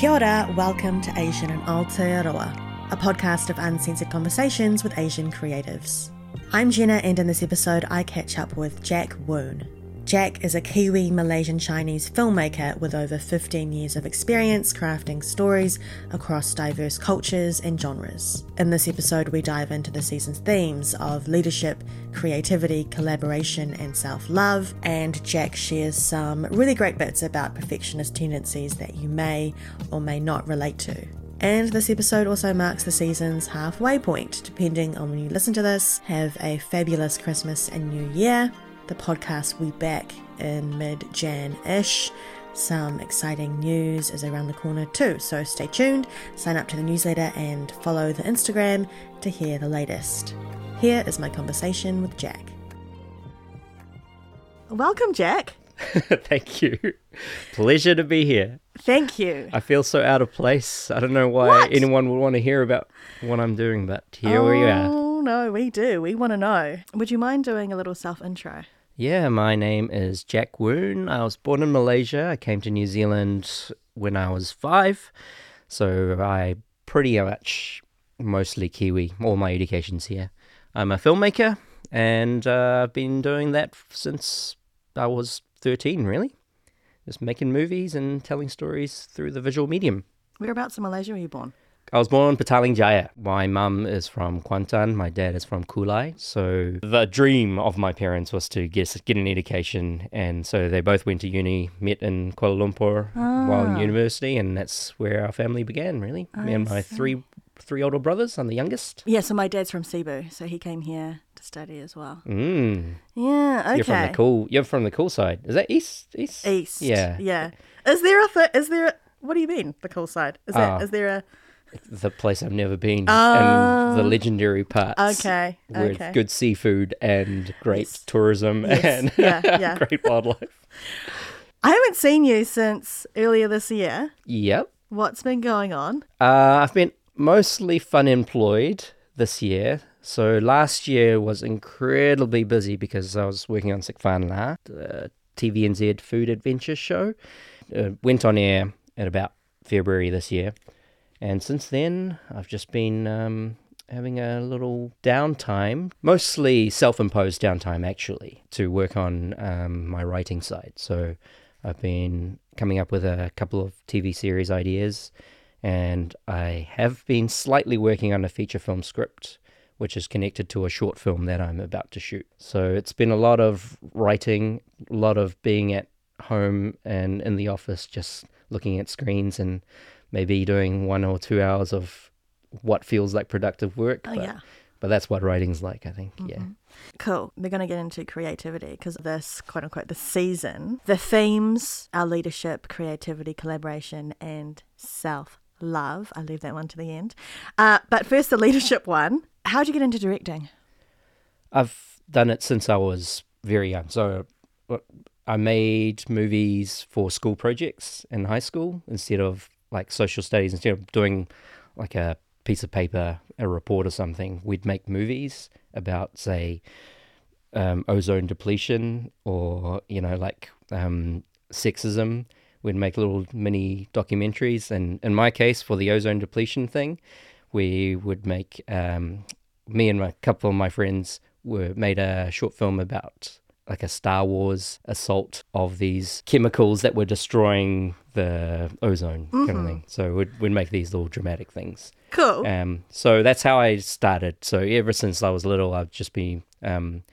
Kia ora, welcome to Asian in Aotearoa, a podcast of uncensored conversations with Asian creatives. I'm Jenna, and in this episode, I catch up with Jack Woon. Jack is a Kiwi Malaysian Chinese filmmaker with over 15 years of experience crafting stories across diverse cultures and genres. In this episode, we dive into the season's themes of leadership, creativity, collaboration, and self love. And Jack shares some really great bits about perfectionist tendencies that you may or may not relate to. And this episode also marks the season's halfway point. Depending on when you listen to this, have a fabulous Christmas and New Year. The podcast will be back in mid Jan ish. Some exciting news is around the corner too, so stay tuned, sign up to the newsletter, and follow the Instagram to hear the latest. Here is my conversation with Jack. Welcome, Jack. Thank you. Pleasure to be here. Thank you. I feel so out of place. I don't know why What? anyone would want to hear about what I'm doing, but here we oh, are. Oh, no, we do. We want to know. Would you mind doing a little self intro? Yeah, my name is Jack Woon. I was born in Malaysia. I came to New Zealand when I was five. So I pretty much mostly Kiwi. All my education's here. I'm a filmmaker and uh, I've been doing that since I was 13, really. Just making movies and telling stories through the visual medium. Whereabouts in Malaysia were you born? I was born in Petaling Jaya. My mum is from Kuantan, my dad is from Kulai. So the dream of my parents was to get, get an education. And so they both went to uni, met in Kuala Lumpur while in university. And that's where our family began, really. Me and my three three older brothers. I'm the youngest. Yeah, so my dad's from Sibu, so he came here to study as well. Mm. Yeah, okay. You're from the cool. You're from the cool side. Is that east? East. East. Yeah. Yeah. Is there a th- is there a, what do you mean the cool side? Is that Ah. is there a The place I've never been, and the legendary parts. okay With okay good seafood and great Yes. tourism Yes. and Yeah, yeah. great wildlife. I haven't seen you since earlier this year. Yep. What's been going on? Uh, I've been mostly fun employed this year. So last year was incredibly busy because I was working on Sik Fan La, the TVNZ food adventure show. Uh, went on air at about February this year. And since then, I've just been um, having a little downtime, mostly self imposed downtime actually, to work on um, my writing side. So I've been coming up with a couple of TV series ideas, and I have been slightly working on a feature film script, which is connected to a short film that I'm about to shoot. So it's been a lot of writing, a lot of being at home and in the office, just looking at screens and maybe doing one or two hours of what feels like productive work. Oh but, yeah. but that's what writing's like, I think. Yeah. Cool. We're going to get into creativity because this, quote unquote, the season, the themes are leadership, creativity, collaboration, and self love. I leave that one to the end. Uh, but first, the leadership one. How'd you get into directing? I've done it since I was very young. So uh, I made movies for school projects in high school instead of like social studies. Instead of doing like a piece of paper, a report or something, we'd make movies about, say, um, ozone depletion or, you know, like um, sexism. We'd make little mini documentaries. And in my case, for the ozone depletion thing, we would make um, me and a couple of my friends were made a short film about like a Star Wars assault of these chemicals that were destroying the ozone kind of thing. So we'd, we'd make these little dramatic things. Cool. Um, so that's how I started. So ever since I was little, I've just been um,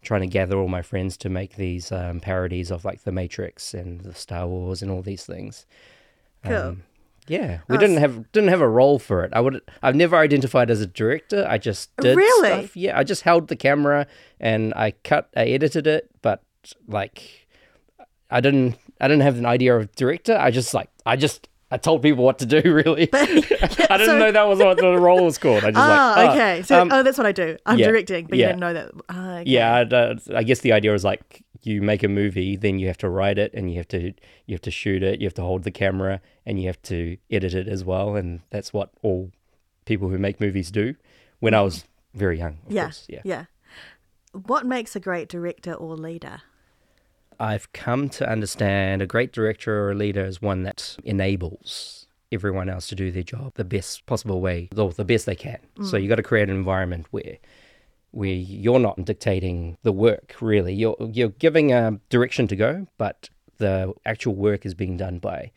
trying to gather all my friends to make these um, parodies of like the Matrix and the Star Wars and all these things. Cool. Um, yeah, we didn't have didn't have a role for it. I would I've never identified as a director. I just did Really? stuff. Yeah, I just held the camera and I cut, I edited it, but like I didn't I didn't have an idea of director. I just like I just I told people what to do. Really, I didn't so- know that was what the role was called. I just Ah, like okay. So, um, oh, that's what I do. I'm yeah, directing, but you didn't know that. Ah, okay. yeah. I'd, uh, I guess the idea was like you make a movie, then you have to write it, and you have to you have to shoot it, you have to hold the camera, and you have to edit it as well, and that's what all people who make movies do. When I was very young, of Yeah. course, yeah. Yeah. What makes a great director or leader? I've come to understand a great director or a leader is one that enables everyone else to do their job the best possible way, or the best they can. So mm. you got to create an environment where where you're not dictating the work really. You're you're giving a direction to go, but the actual work is being done by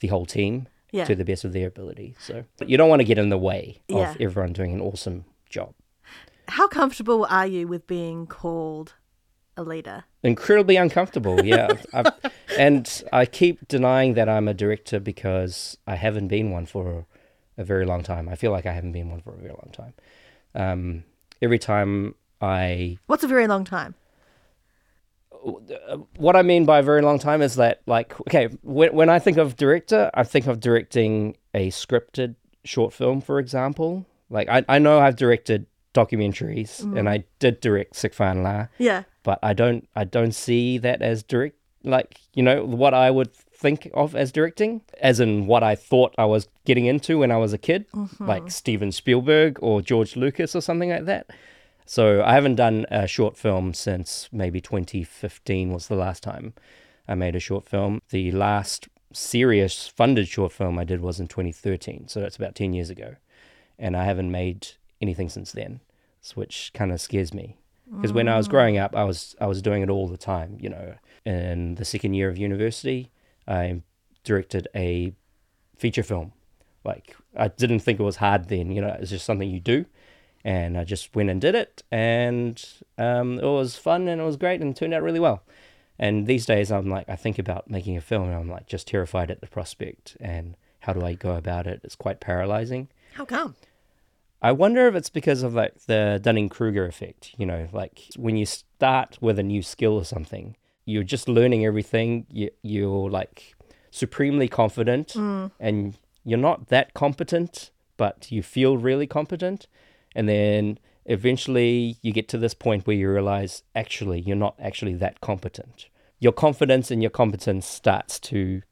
the whole team Yeah. to the best of their ability. So but you don't want to get in the way of Yeah. everyone doing an awesome job. How comfortable are you with being called a leader? Incredibly uncomfortable yeah. I've, and i keep denying that i'm a director because i haven't been one for a very long time. I feel like i haven't been one for a very long time. Um, every time i What's a very long time? what i mean by a very long time is that like okay when, when i think of director i think of directing a scripted short film for example. Like i, I know i've directed documentaries and i did direct Sik Fan La Yeah. But I don't I don't see that as direct like you know what I would think of as directing as in what I thought I was getting into when I was a kid mm-hmm. like Steven Spielberg or George Lucas or something like that. So I haven't done a short film since maybe 2015 was the last time I made a short film. The last serious funded short film I did was in 2013 so that's about 10 years ago. And I haven't made anything since then which kind of scares me because when I was growing up, I was I was doing it all the time. You know, in the second year of university, I directed a feature film. Like I didn't think it was hard then. You know, it's just something you do, and I just went and did it, and um, it was fun and it was great and turned out really well. And these days, I'm like, I think about making a film, and I'm like just terrified at the prospect and how do I go about it? It's quite paralyzing. How come? I wonder if it's because of like the Dunning Kruger effect. You know, like when you start with a new skill or something, you're just learning everything. You, you're like supremely confident mm. and you're not that competent, but you feel really competent. And then eventually you get to this point where you realize actually you're not actually that competent. Your confidence and your competence starts to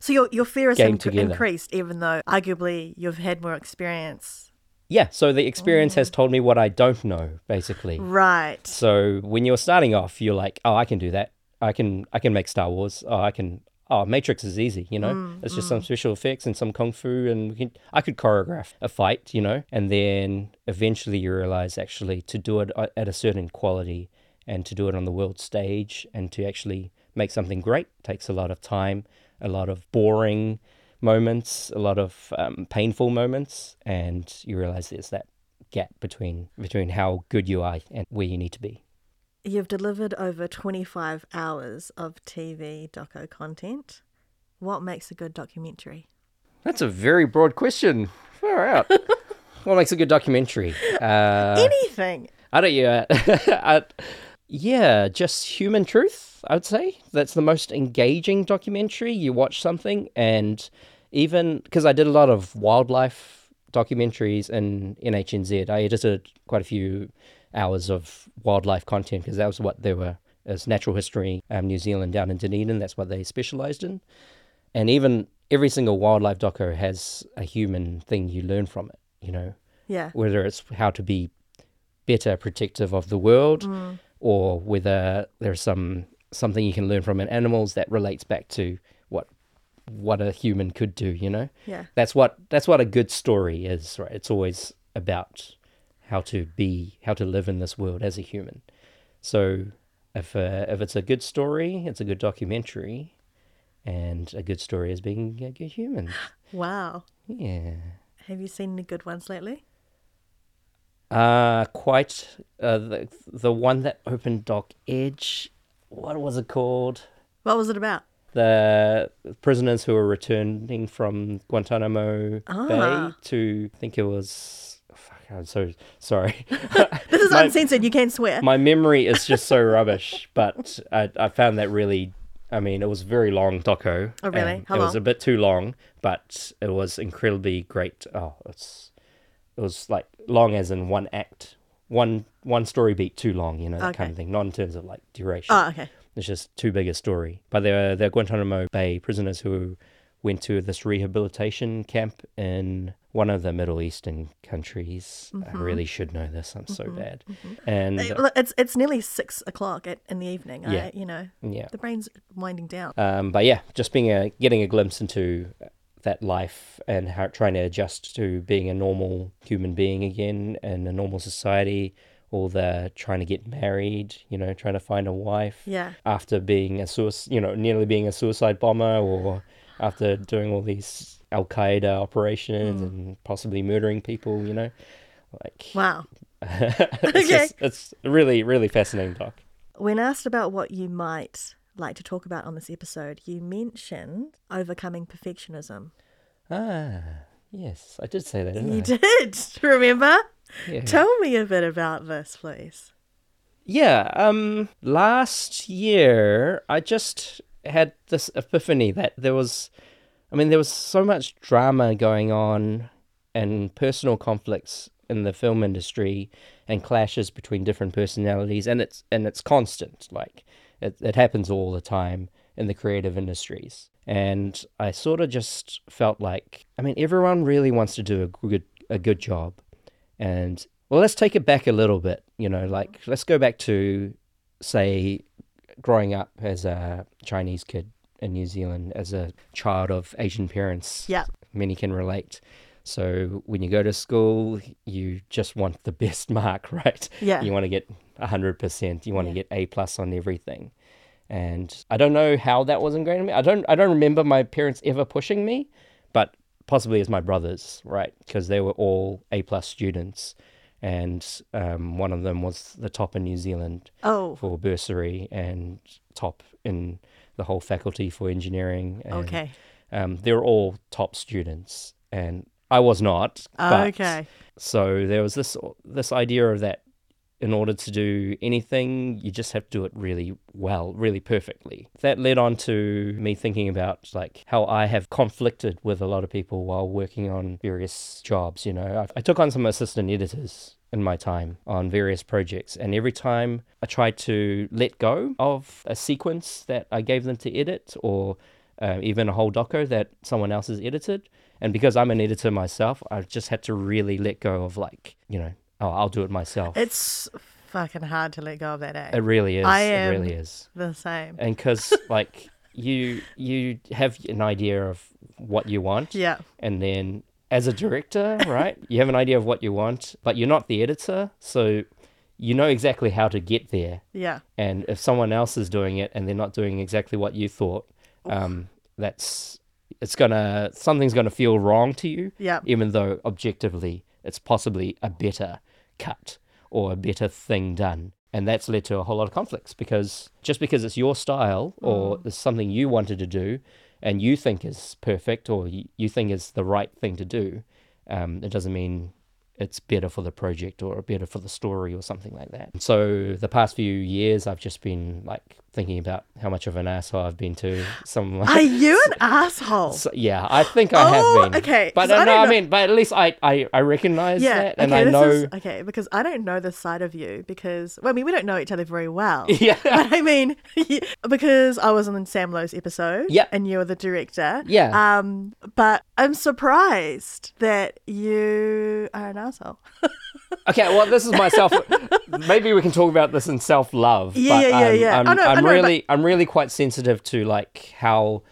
So your your fear is inc- increased, even though arguably you've had more experience. Yeah. So the experience has oh. told me what I don't know, basically. Right. So when you're starting off, you're like, oh, I can do that. I can I can make Star Wars. Oh, I can. Oh, Matrix is easy. You know, mm, it's just mm. some special effects and some kung fu, and we can, I could choreograph a fight. You know, and then eventually you realize actually to do it at a certain quality and to do it on the world stage and to actually make something great takes a lot of time, a lot of boring moments, a lot of um, painful moments, and you realize there's that gap between between how good you are and where you need to be. You've delivered over 25 hours of TV doco content. What makes a good documentary? That's a very broad question. Far out. what makes a good documentary? Uh, Anything. I don't. Yeah, I, yeah, just human truth. I would say that's the most engaging documentary. You watch something, and even because I did a lot of wildlife documentaries in NHNZ, I edited quite a few hours of wildlife content because that was what they were as natural history um, New Zealand down in Dunedin. That's what they specialized in, and even every single wildlife doco has a human thing you learn from it. You know, Yeah. whether it's how to be better protective of the world or whether there's some something you can learn from an animals that relates back to what what a human could do you know Yeah. that's what that's what a good story is right it's always about how to be how to live in this world as a human so if uh, if it's a good story it's a good documentary and a good story is being a good human Wow. yeah Have you seen any good ones lately? Uh, quite. Uh, the the one that opened Doc Edge. What was it called? What was it about? The prisoners who were returning from Guantanamo Ah. Bay to. I think it was. Fuck, I'm so sorry. This is My- uncensored. You can't swear. My memory is just so rubbish, but I, I found that really. I mean, it was very long doco. Oh, really? How it was a bit too long, but it was incredibly great. Oh, it's it was like long as in one act, one one story beat too long, you know, that kind of thing. Not in terms of like duration. oh, okay. It's just too big a story. But they're they're Guantanamo Bay prisoners who went to this rehabilitation camp in one of the Middle Eastern countries. I mm-hmm. really should know this. I'm so mm-hmm. bad. Mm-hmm. And Hey, look, It's it's nearly six o'clock at, in the evening. Yeah. I, you know, yeah, the brain's winding down. Um, but yeah, just being a getting a glimpse into that life and how trying to adjust to being a normal human being again in a normal society or the trying to get married you know trying to find a wife Yeah. after being a suicide you know nearly being a suicide bomber or after doing all these al-qaeda operations and possibly murdering people you know like Wow. it's, Okay. just, it's really really fascinating doc When asked about what you might like to talk about on this episode, you mentioned overcoming perfectionism. ah yes i did say that didn't You I? did, remember? Yeah. Tell me a bit about this, please. Yeah, um last year I just had this epiphany that there was I mean there was so much drama going on and personal conflicts in the film industry and clashes between different personalities and it's and it's constant like it, it happens all the time in the creative industries and I sort of just felt like I mean everyone really wants to do a good a good job and well, let's take it back a little bit. You know, like let's go back to say growing up as a Chinese kid in New Zealand as a child of Asian parents. Yeah. Many can relate. So when you go to school, you just want the best mark, right? Yeah. You want to get hundred percent. You want Yeah. to get A plus on everything. And I don't know how that was ingrained in me. I don't. I don't remember my parents ever pushing me, possibly as my brothers, right? Because they were all A plus students, and um, one of them was the top in New Zealand Oh, for bursary and top in the whole faculty for engineering. And, okay. Um, they're all top students, and I was not. But- okay. So there was this this idea of that. In order to do anything, you just have to do it really well, really perfectly. That led on to me thinking about like how I have conflicted with a lot of people while working on various jobs. You know, I, I took on some assistant editors in my time on various projects, and every time I tried to let go of a sequence that I gave them to edit, or uh, even a whole doco that someone else has edited, and because I'm an editor myself, I just had to really let go of like you know, oh, I'll do it myself. It's fucking hard to let go of that, eh? it really is. I It am- really is. the same. And because like you you have an idea of what you want, Yeah. and then as a director, right, you have an idea of what you want, but you're not the editor, so you know exactly how to get there. Yeah. And if someone else is doing it and they're not doing exactly what you thought, um, that's it's gonna something's gonna feel wrong to you, Yeah. even though objectively it's possibly a better cut or a better thing done. And that's led to a whole lot of conflicts because just because it's your style or it's something you wanted to do and you think is perfect or you, you think is the right thing to do, um, it doesn't mean it's better for the project or better for the story or something like that. So the past few years, I've just been like thinking about how much of an asshole I've been to some. Are you an asshole? So, yeah, I think I Oh, have been. okay, but I uh, no, don't I mean, but at least I I, I recognize yeah. that, and okay, I know. is okay because I don't know the side of you because well, I mean we don't know each other very well. Yeah. But I mean, because I was on Sam Low's episode. Yeah. And you were the director. Yeah. Um, but I'm surprised that you are an asshole. Okay, well, this is myself. Maybe we can talk about this in self love. Yeah, but, yeah, yeah, um, yeah. I'm, I know- I I'm know, really, I'm really quite sensitive to like how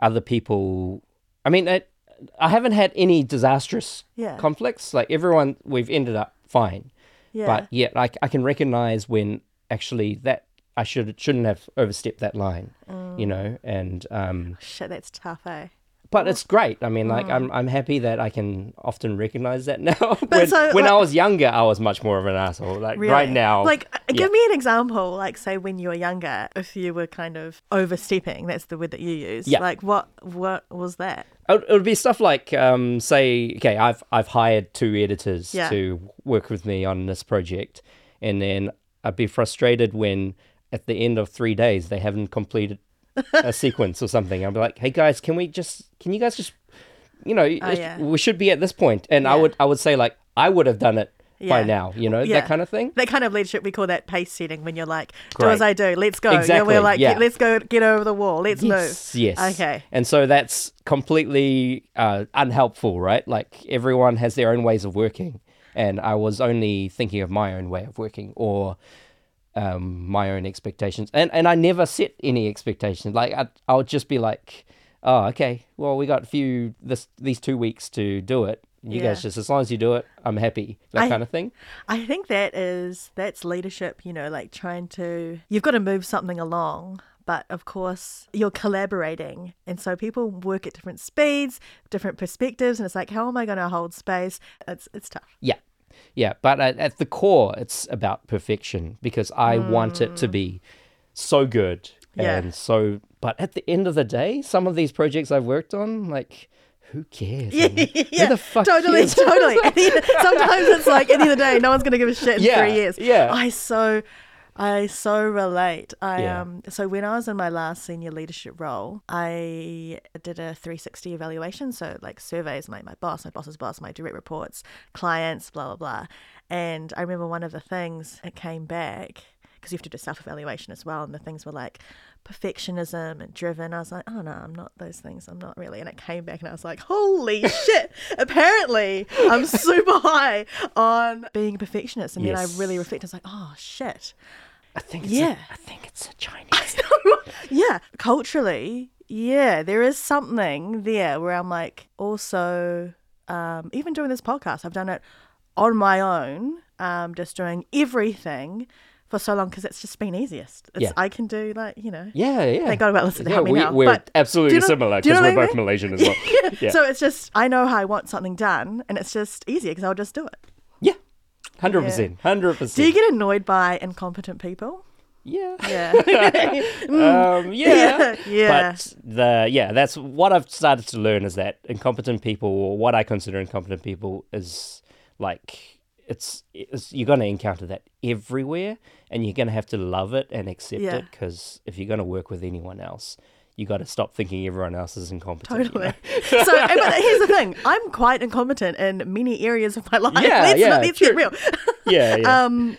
other people. I mean, it, I haven't had any disastrous Yeah. conflicts. Like everyone, we've ended up fine. Yeah. But yet, like I can recognize when actually that I should shouldn't have overstepped that line. Mm. You know, and um, Shit, that's tough, eh? But it's great. I mean, like I'm I'm happy that I can often recognize that now. when so, when I was younger, I was much more of an asshole. Like Really? right now, Like, uh, yeah. give me an example. Like, say when you were younger, if you were kind of overstepping, that's the word that you use. Yeah. Like, what what was that? It it would be stuff like, um, say, okay, I've I've hired two editors Yeah. to work with me on this project, and then I'd be frustrated when at the end of three days they haven't completed a sequence or something. I'd be like, hey guys, can we just, can you guys just, you know, Oh, yeah. we should be at this point. and I would I would say like I would have done it by now, you know, Yeah. that kind of thing. That kind of leadership, we call that pace setting when you're like, do Great. as I do, let's go. Yeah, Exactly, we're like, yeah. Let's go get over the wall, let's Yes, move. yes. Okay. And so that's completely uh, unhelpful, right? Like everyone has their own ways of working, and I was only thinking of my own way of working or um, my own expectations, and and I never set any expectations. Like I, I would just be like, oh, okay, well, we got a few this these two weeks to do it. You Yeah. guys just as long as you do it, I'm happy. That I- kind of thing. I think that is that's leadership, you know, like trying to you've got to move something along, but of course you're collaborating. And so people work at different speeds, different perspectives, and it's like how am I going to hold space? It's it's tough. Yeah. Yeah, but at, at the core, it's about perfection because I want it to be so good Mm. Yeah. and so. But at the end of the day, some of these projects I've worked on, like, who cares? Yeah, yeah, the fuck totally, cares? totally. At the end- Sometimes it's like at the end of the day, no one's going to give a shit in Yeah, three years. yeah. I so, I so relate. I Yeah. um. So when I was in my last senior leadership role, I did a 360 evaluation. So like surveys, my my boss, my boss's boss, my direct reports, clients, blah blah blah. And I remember one of the things it came back because you have to do self evaluation as well, and the things were like perfectionism and driven. I was like, oh no, I'm not those things. I'm not really. And it came back, and I was like, holy shit! Apparently, I'm super high on being a perfectionist. And then I really reflected. I was like, oh shit. I think it's Yeah. A, I think it's a Chinese. yeah, culturally, yeah, there is something there where I'm like, also, um, even doing this podcast, I've done it on my own, um, just doing everything for so long because it's just been easiest. It's, Yeah. I can do like you know. yeah, yeah. Thank God about Listen to yeah, Me we, Now. We're but absolutely you know- similar do you know because we're I both? Malaysian as well. yeah. So it's just I know how I want something done, and it's just easier because I'll just do it. yeah. Hundred percent. Hundred percent. Do you get annoyed by incompetent people? Yeah. Yeah. um, yeah. Yeah. But the yeah, that's what I've started to learn is that incompetent people, or what I consider incompetent people, is like it's, it's you're going to encounter that everywhere, and you're going to have to love it and accept Yeah. it because if you're going to work with anyone else. You got to stop thinking everyone else is incompetent. you Totally. know? so, but here's the thing: I'm quite incompetent in many areas of my life. Yeah, let's, yeah, let's get real. Yeah, yeah. Um,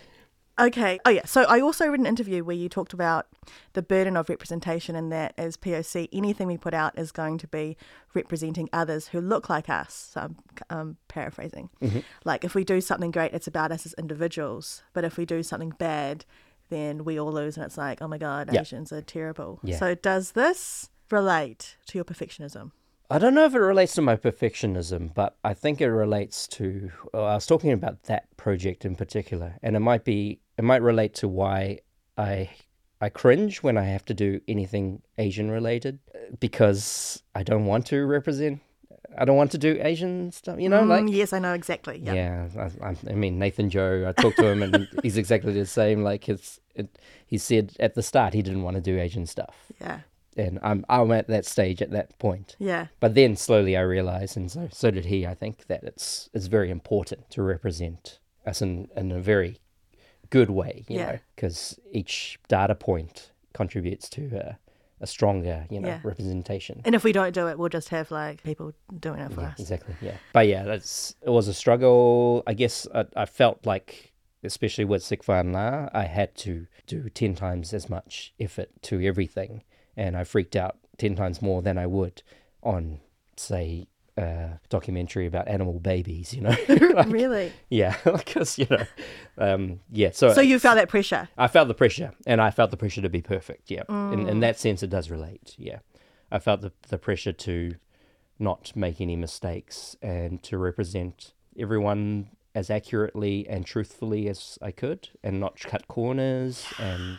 okay. Oh yeah. So I also read an interview where you talked about the burden of representation, and that as POC, anything we put out is going to be representing others who look like us. So I'm um, paraphrasing. Mm-hmm. Like if we do something great, it's about us as individuals. But if we do something bad, then we all lose, and it's like, oh my god, Yeah. Asians are terrible. Yeah. So does this relate to your perfectionism? I don't know if it relates to my perfectionism, but I think it relates to. Well, I was talking about that project in particular, and it might be it might relate to why I I cringe when I have to do anything Asian related because I don't want to represent. I don't want to do Asian stuff. You know, like Mm, yes, I know exactly. Yeah. yeah, I, I, I mean Nathan Joe. I talked to him, and he's exactly the same. Like it's, it, he said at the start he didn't want to do Asian stuff, Yeah. and I'm I'm at that stage at that point. Yeah. But then slowly I realized, and so so did he. I think that it's it's very important to represent us in in a very good way, you Yeah. know, because each data point contributes to a, a stronger, you know, Yeah. representation. And if we don't do it, we'll just have like people doing it for Yeah, us. exactly. Yeah. But yeah, that's it was a struggle. I guess I, I felt like, especially with Sik Fan La, I had to do ten times as much effort to everything, and I freaked out ten times more than I would on, say, a documentary about animal babies. You know. Like, really? yeah, because you know, um, yeah. So So you felt that pressure? I felt the pressure, and I felt the pressure to be perfect. Yeah, in, Mm. in that sense, it does relate. Yeah, I felt the the pressure to not make any mistakes and to represent everyone as accurately and truthfully as I could, and not cut corners. And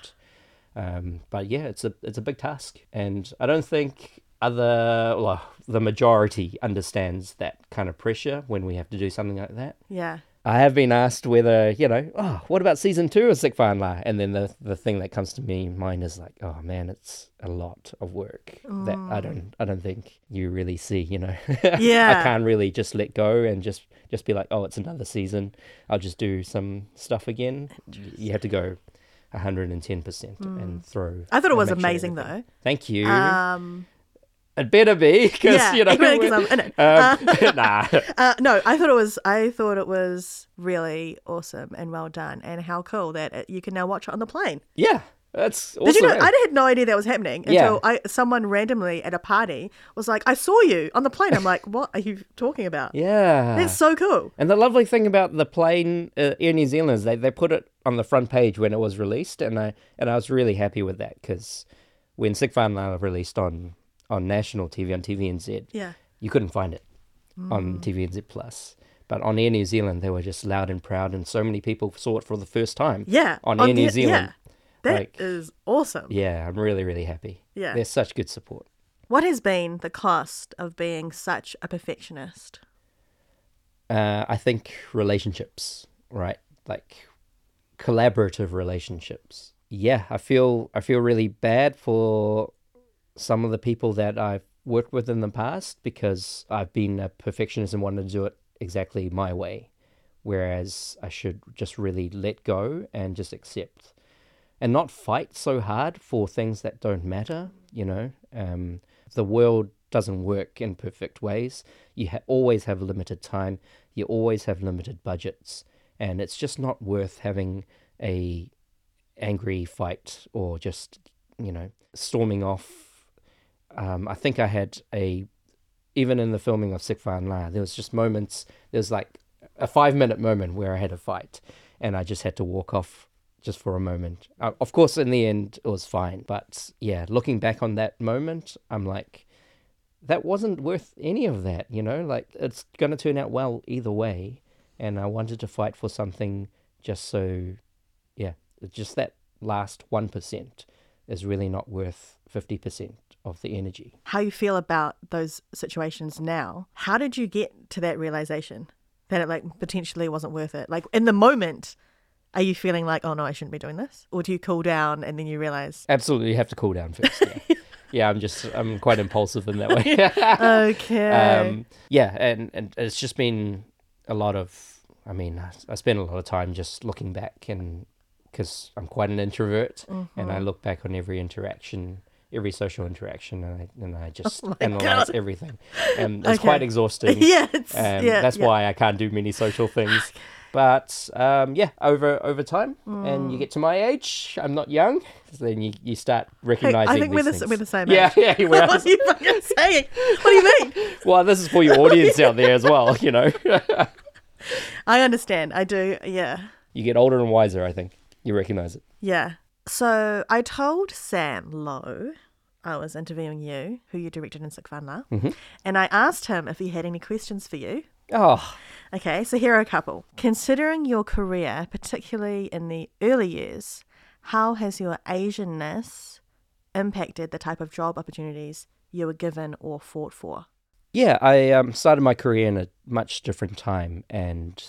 um, but yeah, it's a it's a big task, and I don't think other well, the majority understands that kind of pressure when we have to do something like that. Yeah. I have been asked whether, you know, oh, what about season two of Sik Fan La? And then the the thing that comes to me mind is like, oh man, it's a lot of work that I don't I don't think you really see, you know. Yeah. I can't really just let go and just just be like, oh, it's another season. I'll just do some stuff again. You have to go 110% and throw. I thought it was amazing everything- though. Thank you. Um, it better be because yeah, you know because I'm in it. um, nah. Uh, no, I thought it was. I thought it was really awesome and well done, and how cool that it, you can now watch it on the plane. Yeah, that's awesome. Did you know? I had no idea that was happening Yeah. until I someone randomly at a party was like, "I saw you on the plane." I'm like, "What are you talking about?" Yeah. That's so cool. And the lovely thing about the plane uh, Air New Zealand is they, they put it on the front page when it was released, and I and I was really happy with that because when Sick La released on on national TV on TVNZ, Yeah. you couldn't find it Mm. on TVNZ Plus. But on Air New Zealand, they were just loud and proud, and so many people saw it for the first time. Yeah. On Air New Zealand. Yeah. That is Like- awesome. Yeah, I'm really, really happy. Yeah. They're such good support. What has been the cost of being such a perfectionist? Uh, I think relationships, right? Like collaborative relationships. Yeah, I feel I feel really bad for some of the people that I've worked with in the past because I've been a perfectionist and wanted to do it exactly my way, whereas I should just really let go and just accept and not fight so hard for things that don't matter. You know, um, the world doesn't work in perfect ways. You ha- always have limited time. You always have limited budgets, and it's just not worth having a angry fight or just you know storming off. Um, I think I had a even in the filming of Sik Fan La, there was just moments. There was like a five minute moment where I had a fight, and I just had to walk off just for a moment. Uh, of course, in the end, it was fine. But yeah, looking back on that moment, I'm like, that wasn't worth any of that. You know, like it's going to turn out well either way. And I wanted to fight for something just so, yeah, just that last 1% is really not worth 50% of the energy. How you feel about those situations now? How did you get to that realization that it like potentially wasn't worth it? Like in the moment, are you feeling like, oh no, I shouldn't be doing this? Or do you cool down and then you realize, Absolutely, you have to cool down first. Yeah, yeah I'm just, I'm quite impulsive in that way. okay, um, yeah, and, and it's just been a lot of. I mean, I, I spend a lot of time just looking back, and because I'm quite an introvert, and Mm-hmm. I look back on every interaction, every social interaction, and I and I just Oh analyze God. everything, and it's Okay. quite exhausting. yeah, Um, yeah, that's yeah. why I can't do many social things. But um, yeah, over over time, and Mm. you get to my age, I'm not young. So then you, you start Hey, recognizing. I think we're the, we're the same Yeah, age. yeah. what are you fucking saying? What do you mean? well, this is for your audience out there as well. You know, I understand. I do. Yeah. you get older and wiser. I think you recognize it. Yeah. So I told Sam Low I was interviewing you, who you directed in Sik Fan La, Mm-hmm. and I asked him if he had any questions for you. Oh, Okay, so here are a couple. Considering your career, particularly in the early years, how has your Asianness impacted the type of job opportunities you were given or fought for? yeah. I um, started my career in a much different time and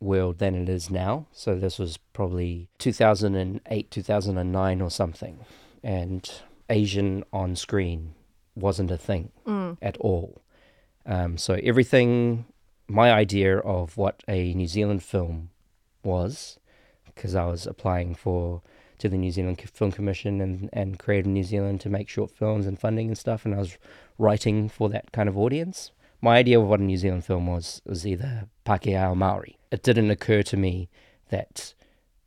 world than it is now. So this was probably 2008, 2009 or something, and Asian on screen wasn't a thing at all. Um, so everything, my idea of what a New Zealand film was, because I was applying for to the New Zealand Film Commission and and Creative New Zealand to make short films and funding and stuff, and I was writing for that kind of audience. My idea of what a New Zealand film was was either Pākehā or Maori. It didn't occur to me that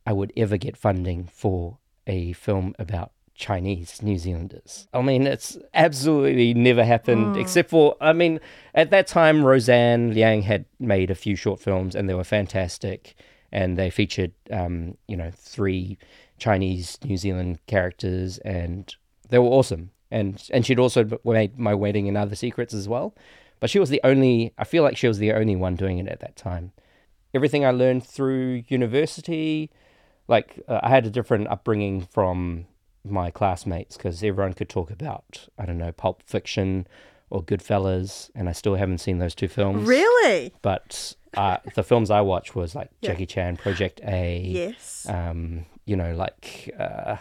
I would ever get funding for a film about Chinese New Zealanders. I mean, it's absolutely never happened, except for, I mean, at that time, Roseanne Liang had made a few short films and they were fantastic. And they featured, um, you know, three Chinese New Zealand characters and they were awesome. And, and she'd also made My Wedding and Other Secrets as well. But she was the only, I feel like she was the only one doing it at that time. Everything I learned through university, like uh, I had a different upbringing from my classmates because everyone could talk about I don't know Pulp Fiction or Goodfellas, and I still haven't seen those two films. Really? But uh, the films I watched was like Yeah. Jackie Chan, Project A, Yes. um, you know, like uh,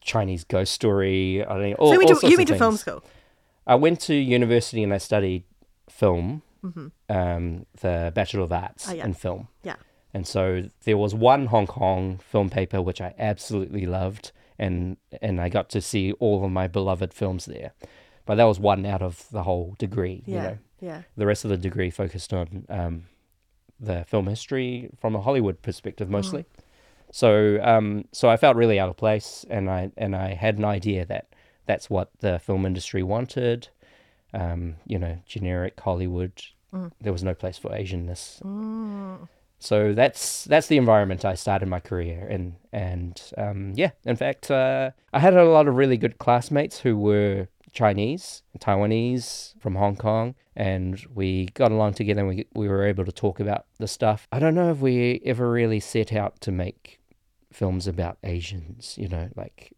Chinese Ghost Story. I don't know. so All, you went to, you went to film school? I went to university and I studied film, Mm-hmm. um, the Bachelor of Arts Oh, yeah. in film. Yeah. And so there was one Hong Kong film paper which I absolutely loved, and and I got to see all of my beloved films there. But that was one out of the whole degree. Yeah. You know, Yeah. the rest of the degree focused on um, the film history from a Hollywood perspective mostly. So um, so I felt really out of place, and I and I had an idea that that's what the film industry wanted. Um, you know, generic Hollywood. There was no place for Asianness. So that's that's the environment I started my career in, and um, yeah, in fact, uh, I had a lot of really good classmates who were Chinese, Taiwanese from Hong Kong, and we got along together and we, we were able to talk about the stuff. I don't know if we ever really set out to make films about Asians, you know, like,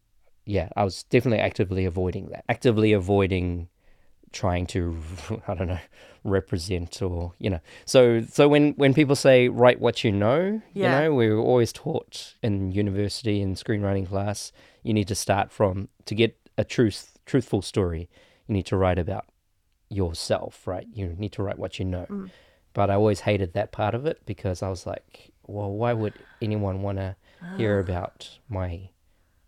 yeah, I was definitely actively avoiding that, actively avoiding trying to i don't know represent or you know so so when when people say write what you know Yeah. you know we were always taught in university and screenwriting class you need to start from to get a truth truthful story you need to write about yourself right you need to write what you know Mm. but i always hated that part of it because i was like well why would anyone want to hear about my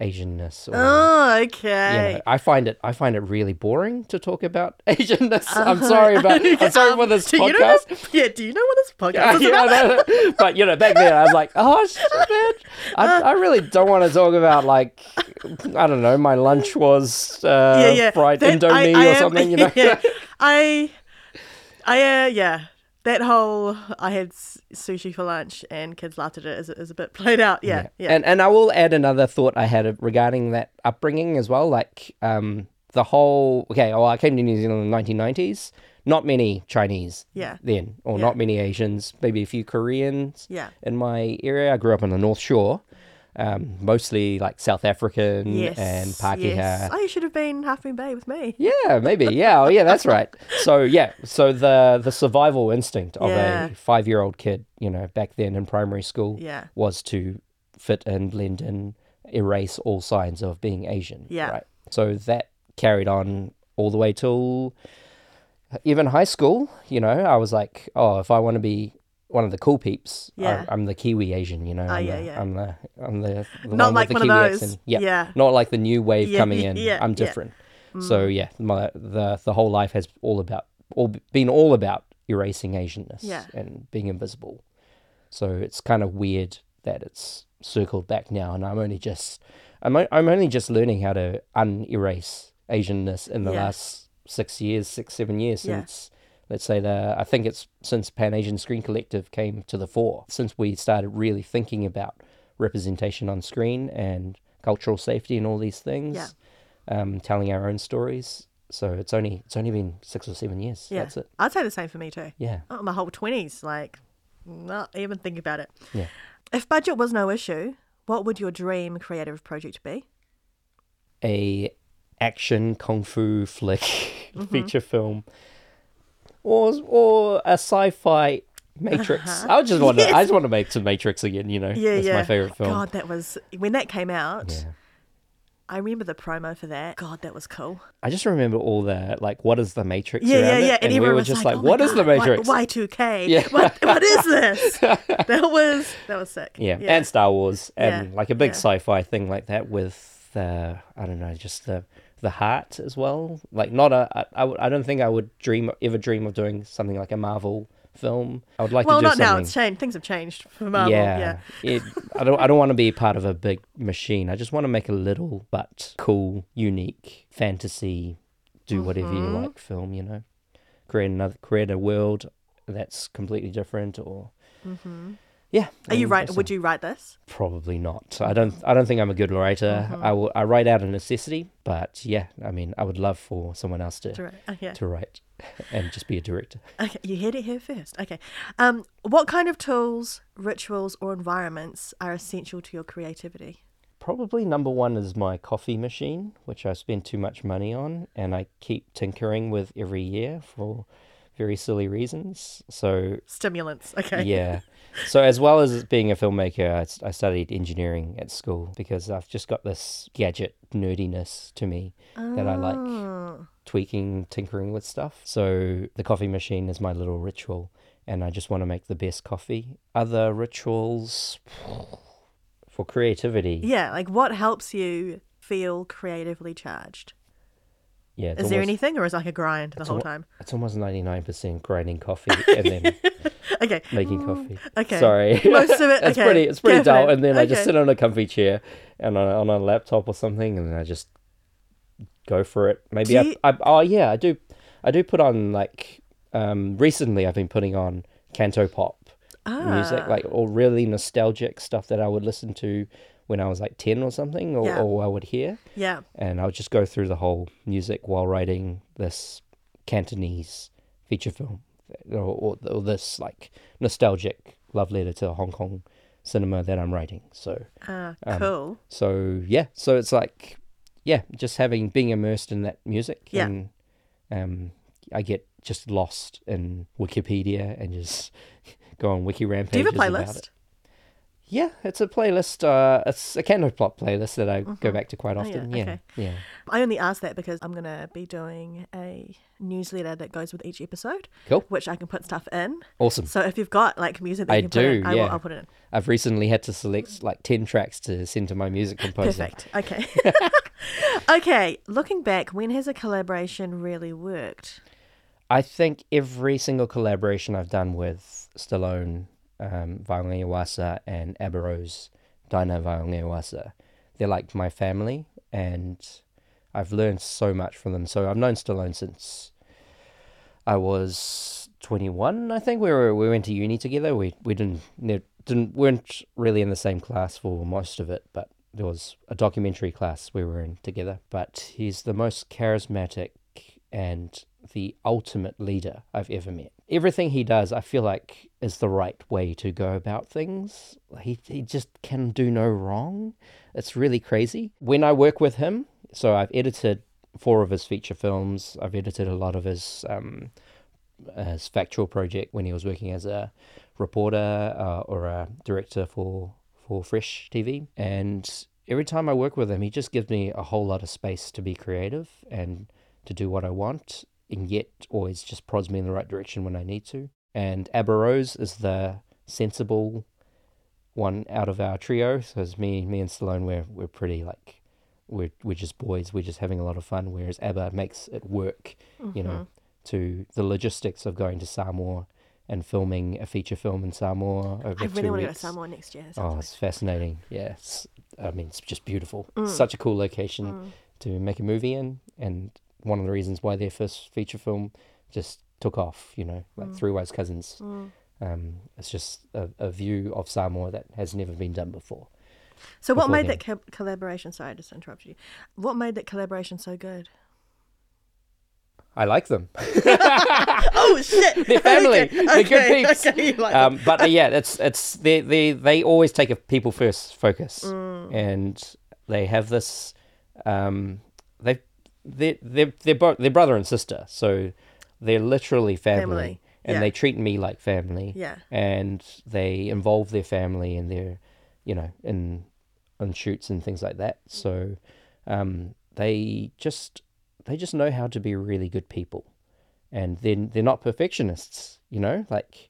asianness or Oh, you okay. know, I find it I find it really boring to talk about Asianness. I'm sorry about I'm sorry for this do you know podcast. what- yeah, do you know what this podcast is Yeah, about? no. but you know, back then I was like, oh shit, I, I really don't want to talk about like I don't know, my lunch was uh, yeah, yeah. fried That- indomie I- I or am- something, you know. yeah. I, I, uh, yeah. That whole I had sushi for lunch and kids laughed at it is, is a bit played out. Yeah, yeah. And and I will add another thought I had regarding that upbringing as well. Like um, the whole okay. Well, I came to New Zealand in the 1990s. Not many Chinese Yeah. then, or Yeah. not many Asians. Maybe a few Koreans. Yeah. In my area, I grew up on the North Shore. Um, mostly like South African yes. and Pākehā. Yes. Oh, you should have been Half Moon Bay with me. Yeah, maybe. Yeah, oh, yeah, that's right. So yeah, so the the survival instinct of Yeah. a five year old kid, you know, back then in primary school, Yeah. was to fit in, blend in, erase all signs of being Asian. Yeah. Right. So that carried on all the way till even high school. You know, I was like, oh, if I want to be one of the cool peeps, Yeah. I, I'm the Kiwi Asian. You know, Ah, I'm, yeah, the, yeah. I'm the I'm the, the Not one like with the one of Kiwi those. accent. Yeah. Yeah. Not like the new wave Yeah, coming in. yeah, I'm different. So yeah, my the the whole life has all about all been all about erasing Asianness Yeah. and being invisible. So it's kind of weird that it's circled back now, and I'm only just I'm I'm only just learning how to unerase Asianness in the last six years, six seven years since. Let's say the I think it's since Pan Asian Screen Collective came to the fore. Since we started really thinking about representation on screen and cultural safety and all these things, Yeah. um, telling our own stories. So it's only it's only been six or seven years. Yeah. That's it. I'd say the same for me too. Yeah. Oh, my whole 20s, like, not even think about it. Yeah. If budget was no issue, what would your dream creative project be? A action kung fu flick Mm-hmm. feature film, or or a sci-fi Matrix. Uh-huh. I just want to I just want to make some Matrix again. You know, Yeah, that's yeah. my favorite film. God, that was when that came out. Yeah. I remember the promo for that. God, that was cool. I just remember all the like, what is the Matrix? Yeah, yeah, yeah. And, we everyone were was just like, like, oh what is the Matrix? Y- Y2K. Yeah. What, what is this? that was that was sick. Yeah. and Star Wars, and Yeah, like a big yeah. sci-fi thing like that with the I don't know, just the the heart as well. Like not a I, I, would- I don't think I would dream ever dream of doing something like a Marvel film. I would like Well, to do not now. something. It's changed. Things have changed for Marvel. Yeah. It, I don't I don't want to be part of a big machine. I just want to make a little but cool, unique fantasy, do whatever you Mm-hmm. like film. You know, create another create a world that's completely different or. Yeah. Are you right? Would you write this? Probably not. I don't. I don't think I'm a good writer. Mm-hmm. I will. I write out of necessity, but yeah. I mean, I would love for someone else to To write. Okay. to write and just be a director. Okay, you heard it here first. Okay. Um, what kind of tools, rituals, or environments are essential to your creativity? Probably number one is my coffee machine, which I spend too much money on, and I keep tinkering with every year for very silly reasons. So Stimulants. Okay. yeah. So as well as being a filmmaker, I studied engineering at school because I've just got this gadget nerdiness to me that I like Oh. tweaking, tinkering with stuff. So the coffee machine is my little ritual, and I just want to make the best coffee. Other rituals for creativity. Yeah. Like, what helps you feel creatively charged? Yeah, Is there anything, or is it like a grind the whole almo- time? It's almost ninety nine percent grinding coffee and then Okay. making coffee. Okay. Sorry, Most of it- it's okay. pretty. It's pretty for dull. And then I just sit on a comfy chair and on a, on a laptop or something, and then I just go for it. Maybe I, you- I. Oh yeah, I do. I do put on like. Um, recently, I've been putting on canto pop music, Ah. like all really nostalgic stuff that I would listen to when I was like 10 or something, or, Yeah. or I would hear. Yeah. And I would just go through the whole music while writing this Cantonese feature film, or, or, or this like nostalgic love letter to Hong Kong cinema that I'm writing. So, Ah, Um, cool. so yeah, so it's like, yeah, just having being immersed in that music, Yeah. and um, I get just lost in Wikipedia and just go on wiki Do you have a playlist? Yeah, it's a playlist. Uh, it's a Candleplot playlist that I go back to quite Oh, yeah, often. yeah, okay. yeah. I only ask that because I'm going to be doing a newsletter that goes with each episode, Cool. which I can put stuff in. Awesome. So if you've got like music that I you can put in, do, I will, yeah. I'll put it in. I've recently had to select like 10 tracks to send to my music composer. Perfect. Okay. okay. Looking back, when has a collaboration really worked? I think every single collaboration I've done with Stallone, um, Vaiaoga-Ioasa and Abba Rose, Dina Vaiaoga-Ioasa, they're like my family, and I've learned so much from them. So I've known Stallone since I was 21, I think. We were we went to uni together. We we didn't didn't weren't really in the same class for most of it, but there was a documentary class we were in together. But he's the most charismatic and the ultimate leader I've ever met. Everything he does, I feel like, is the right way to go about things. He he just can do no wrong. It's really crazy. When I work with him, so I've edited four of his feature films. I've edited a lot of his um, his factual project when he was working as a reporter uh, or a director for for Fresh TV. And every time I work with him, he just gives me a whole lot of space to be creative and to do what I want, and yet always just prods me in the right direction when I need to. And Abba Rose is the sensible one out of our trio. So it's me, me and Stallone. We're we're pretty like we're we're just boys. We're just having a lot of fun. Whereas Abba makes it work, you know, mm-hmm. to the logistics of going to Samoa and filming a feature film in Samoa over I really want to go to. Samoa next year. Oh, it's fascinating. Yeah, I mean, it's just beautiful. Mm. Such a cool location mm. to make a movie in, and one of the reasons why their first feature film just took off. You know, like Three Wise Cousins. Um, it's just a, a view of Samoa that has never been done before. So what before made then. that co- collaboration? Sorry, I just interrupted you. What made that collaboration so good? I like them. Oh shit! They're family. Okay, They're good okay, peeps. okay, like um, but uh, yeah, it's it's they they they always take a people first focus, Mm. and they have this. Um, they they they they're both they're brother and sister, so they're literally family, Family, and yeah. they treat me like family. Yeah. and they involve their family and their, you know, in on shoots and things like that. So, um, they just they just know how to be really good people and then they're not perfectionists you know like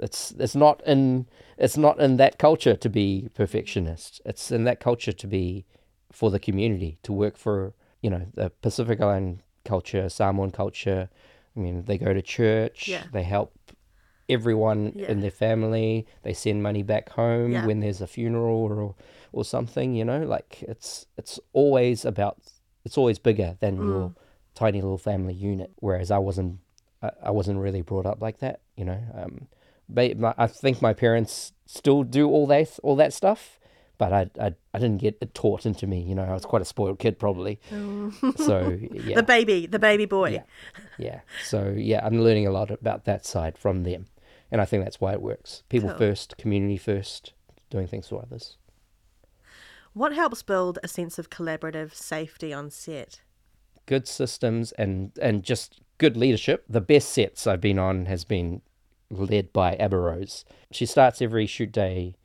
it's it's not in it's not in that culture to be perfectionist it's in that culture to be for the community to work for you know the pacific island culture samoan culture i mean they go to church Yeah. they help everyone Yeah. in their family they send money back home Yeah. when there's a funeral or or something you know like it's it's always about it's always bigger than Mm. your tiny little family unit whereas i wasn't I, I wasn't really brought up like that you know um but my, i think my parents still do all that all that stuff but I, I i didn't get it taught into me you know i was quite a spoiled kid probably mm. so yeah The baby, the baby boy. yeah yeah so yeah i'm learning a lot about that side from them and i think that's why it works people Cool. first community first doing things for others What helps build a sense of collaborative safety on set? good systems and and just good leadership. The best sets I've been on has been led by Abba Rose. She starts every shoot day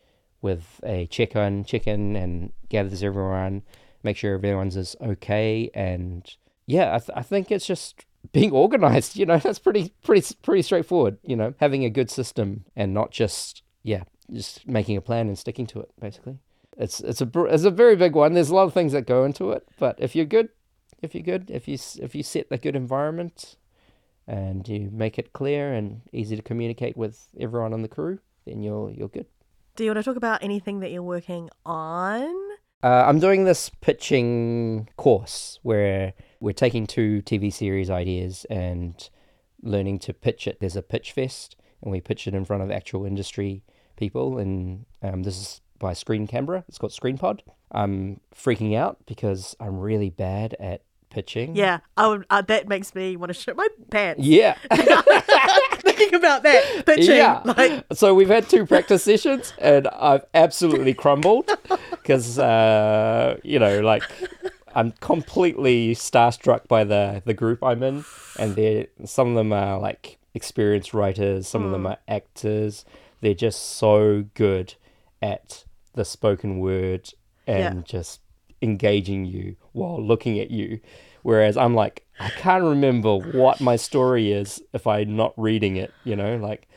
with a check on check in and gathers everyone, make sure everyone's is okay, and yeah, I, th- I think it's just being organized. You know, that's pretty pretty pretty straightforward. You know, having a good system and not just yeah, just making a plan and sticking to it. Basically, it's it's a it's a very big one. There's a lot of things that go into it, but if you're good, if you're good, if you if you set a good environment, and you make it clear and easy to communicate with everyone on the crew, then you're you're good. Do you want to talk about anything that you're working on? Uh, I'm doing this pitching course where we're taking two TV series ideas and learning to pitch it. There's a pitch fest, and we pitch it in front of actual industry people, and um, this is by Screen Canberra. It's called Screen Pod. I'm freaking out because I'm really bad at pitching. Yeah, I would, uh, that makes me want to shit my pants. Yeah. Thinking about that pitching, yeah. like so we've had two practice sessions and I've absolutely crumbled because, uh, you know, like I'm completely starstruck by the, the group I'm in. And they're, some of them are like experienced writers, some of them are actors. They're just so good at the spoken word and Yeah. just engaging you while looking at you. Whereas I'm like, I can't remember what my story is if I'm not reading it, you know? Like,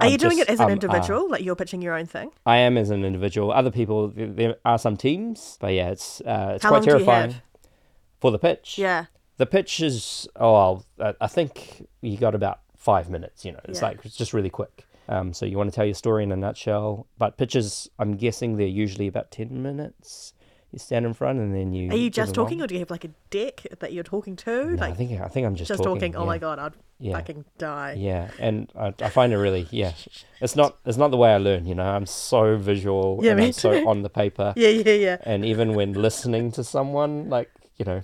Are I'm you doing just- it as an uh, individual? like you're pitching your own thing? I am as an individual. Other people, there- there are some teams, but yeah, it's uh, it's How quite long do you terrifying for the pitch. Yeah. The pitch is oh, I- I think you got about five minutes. You know, it's Yeah. like it's just really quick. Um, so you want to tell your story in a nutshell, but pitches, I'm guessing they're usually about ten minutes. You stand in front and then you. Are you just talking, on. or do you have like a deck that you're talking to? No, I like think I think I'm just, just talking. Oh yeah. my god, I'd Yeah. fucking die. Yeah, and I, I find it really yeah. It's not it's not the way I learn. You know, I'm so visual Yeah, and me I'm so on the paper. Yeah, yeah, yeah. and even when listening to someone like you know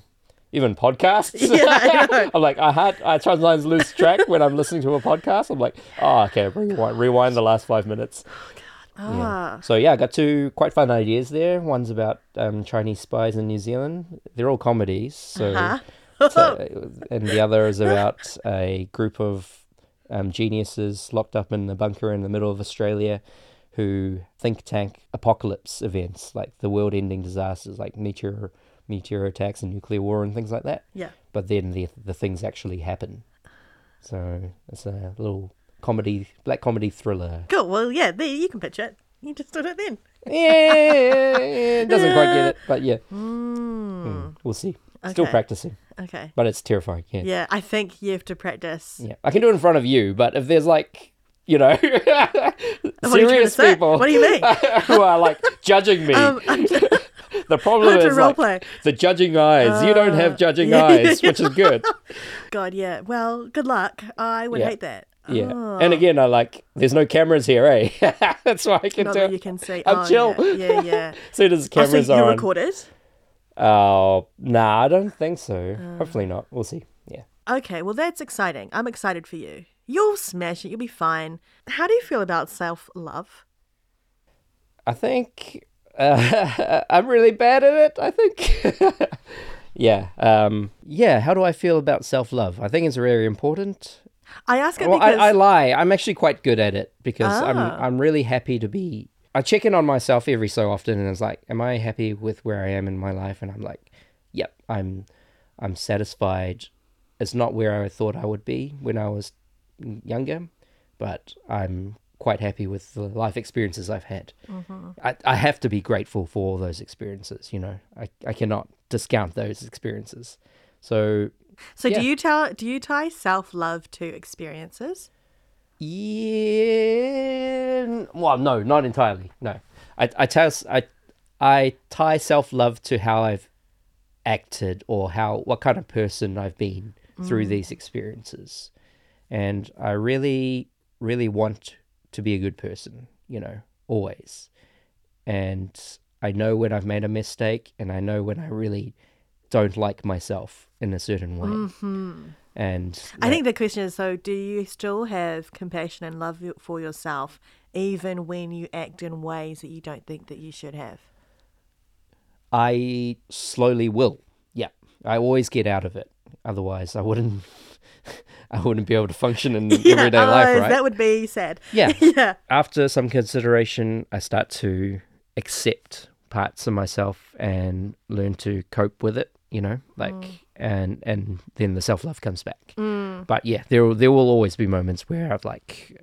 even podcasts Yeah, I i'm like i had i sometimes lose track when i'm listening to a podcast i'm like oh okay rewind, rewind the last five minutes Ah, so yeah i got two quite fun ideas there one's about um, chinese spies in new zealand they're all comedies so huh? so- and the other is about a group of um, geniuses locked up in a bunker in the middle of Australia who think tank apocalypse events like the world ending disasters like meteor meteor attacks and nuclear war and things like that. Yeah. But then the the things actually happen. So it's a little comedy black comedy thriller. Cool. Well, yeah, there you can pitch it. You just did it then. yeah, it doesn't quite get it, but yeah, Mm. Mm, we'll see. Still Okay. practicing, Okay. but it's terrifying. Yeah. Yeah, I think you have to practice. Yeah, I can do it in front of you, but if there's like, you know, What you serious people What do you mean? who are like judging me, Um, the problem is role like, play. the judging eyes. you don't have judging yeah. eyes, which is good. God, yeah. Well, good luck. I would Yeah. hate that. Yeah, Oh, and again, I like. There's no cameras here, eh? That's why I can not tell. that you can see. I'm oh, chill. Yeah, yeah. yeah. Soon as oh, cameras so are you recorded? Oh, nah, I don't think so. Uh. Hopefully not. We'll see. Yeah. Okay, well, that's exciting. I'm excited for you. You'll smash it. You'll be fine. How do you feel about self love? I think uh, I'm really bad at it. I think. yeah. Um, yeah. How do I feel about self love? I think it's very important. I ask it Well, I, because. I lie. I'm actually quite good at it because I'm Ah. I'm really happy to be. I check in on myself every so often, and it's like, am I happy with where I am in my life? And I'm like, yep, I'm I'm satisfied. It's not where I thought I would be when I was younger, but I'm quite happy with the life experiences I've had. I, I have to be grateful for all those experiences. You know, I, I cannot discount those experiences. So so, yeah. do you tell? Do you tie self love to experiences? Yeah. Well, no, not entirely. No, I I tell I I tie self love to how I've acted or how what kind of person I've been through mm. these experiences, and I really really want to be a good person. You know, always, and I know when I've made a mistake, and I know when I really don't like myself in a certain way. Mm-hmm. And I think the question is so, do you still have compassion and love for yourself even when you act in ways that you don't think that you should have? I slowly will. Yeah, I always get out of it. Otherwise, I wouldn't. I wouldn't be able to function in everyday life, oh, right? That would be sad. Yeah. yeah. After some consideration, I start to accept parts of myself and learn to cope with it. You know, like and and then the self love comes back. But yeah, there will- there will always be moments where I've like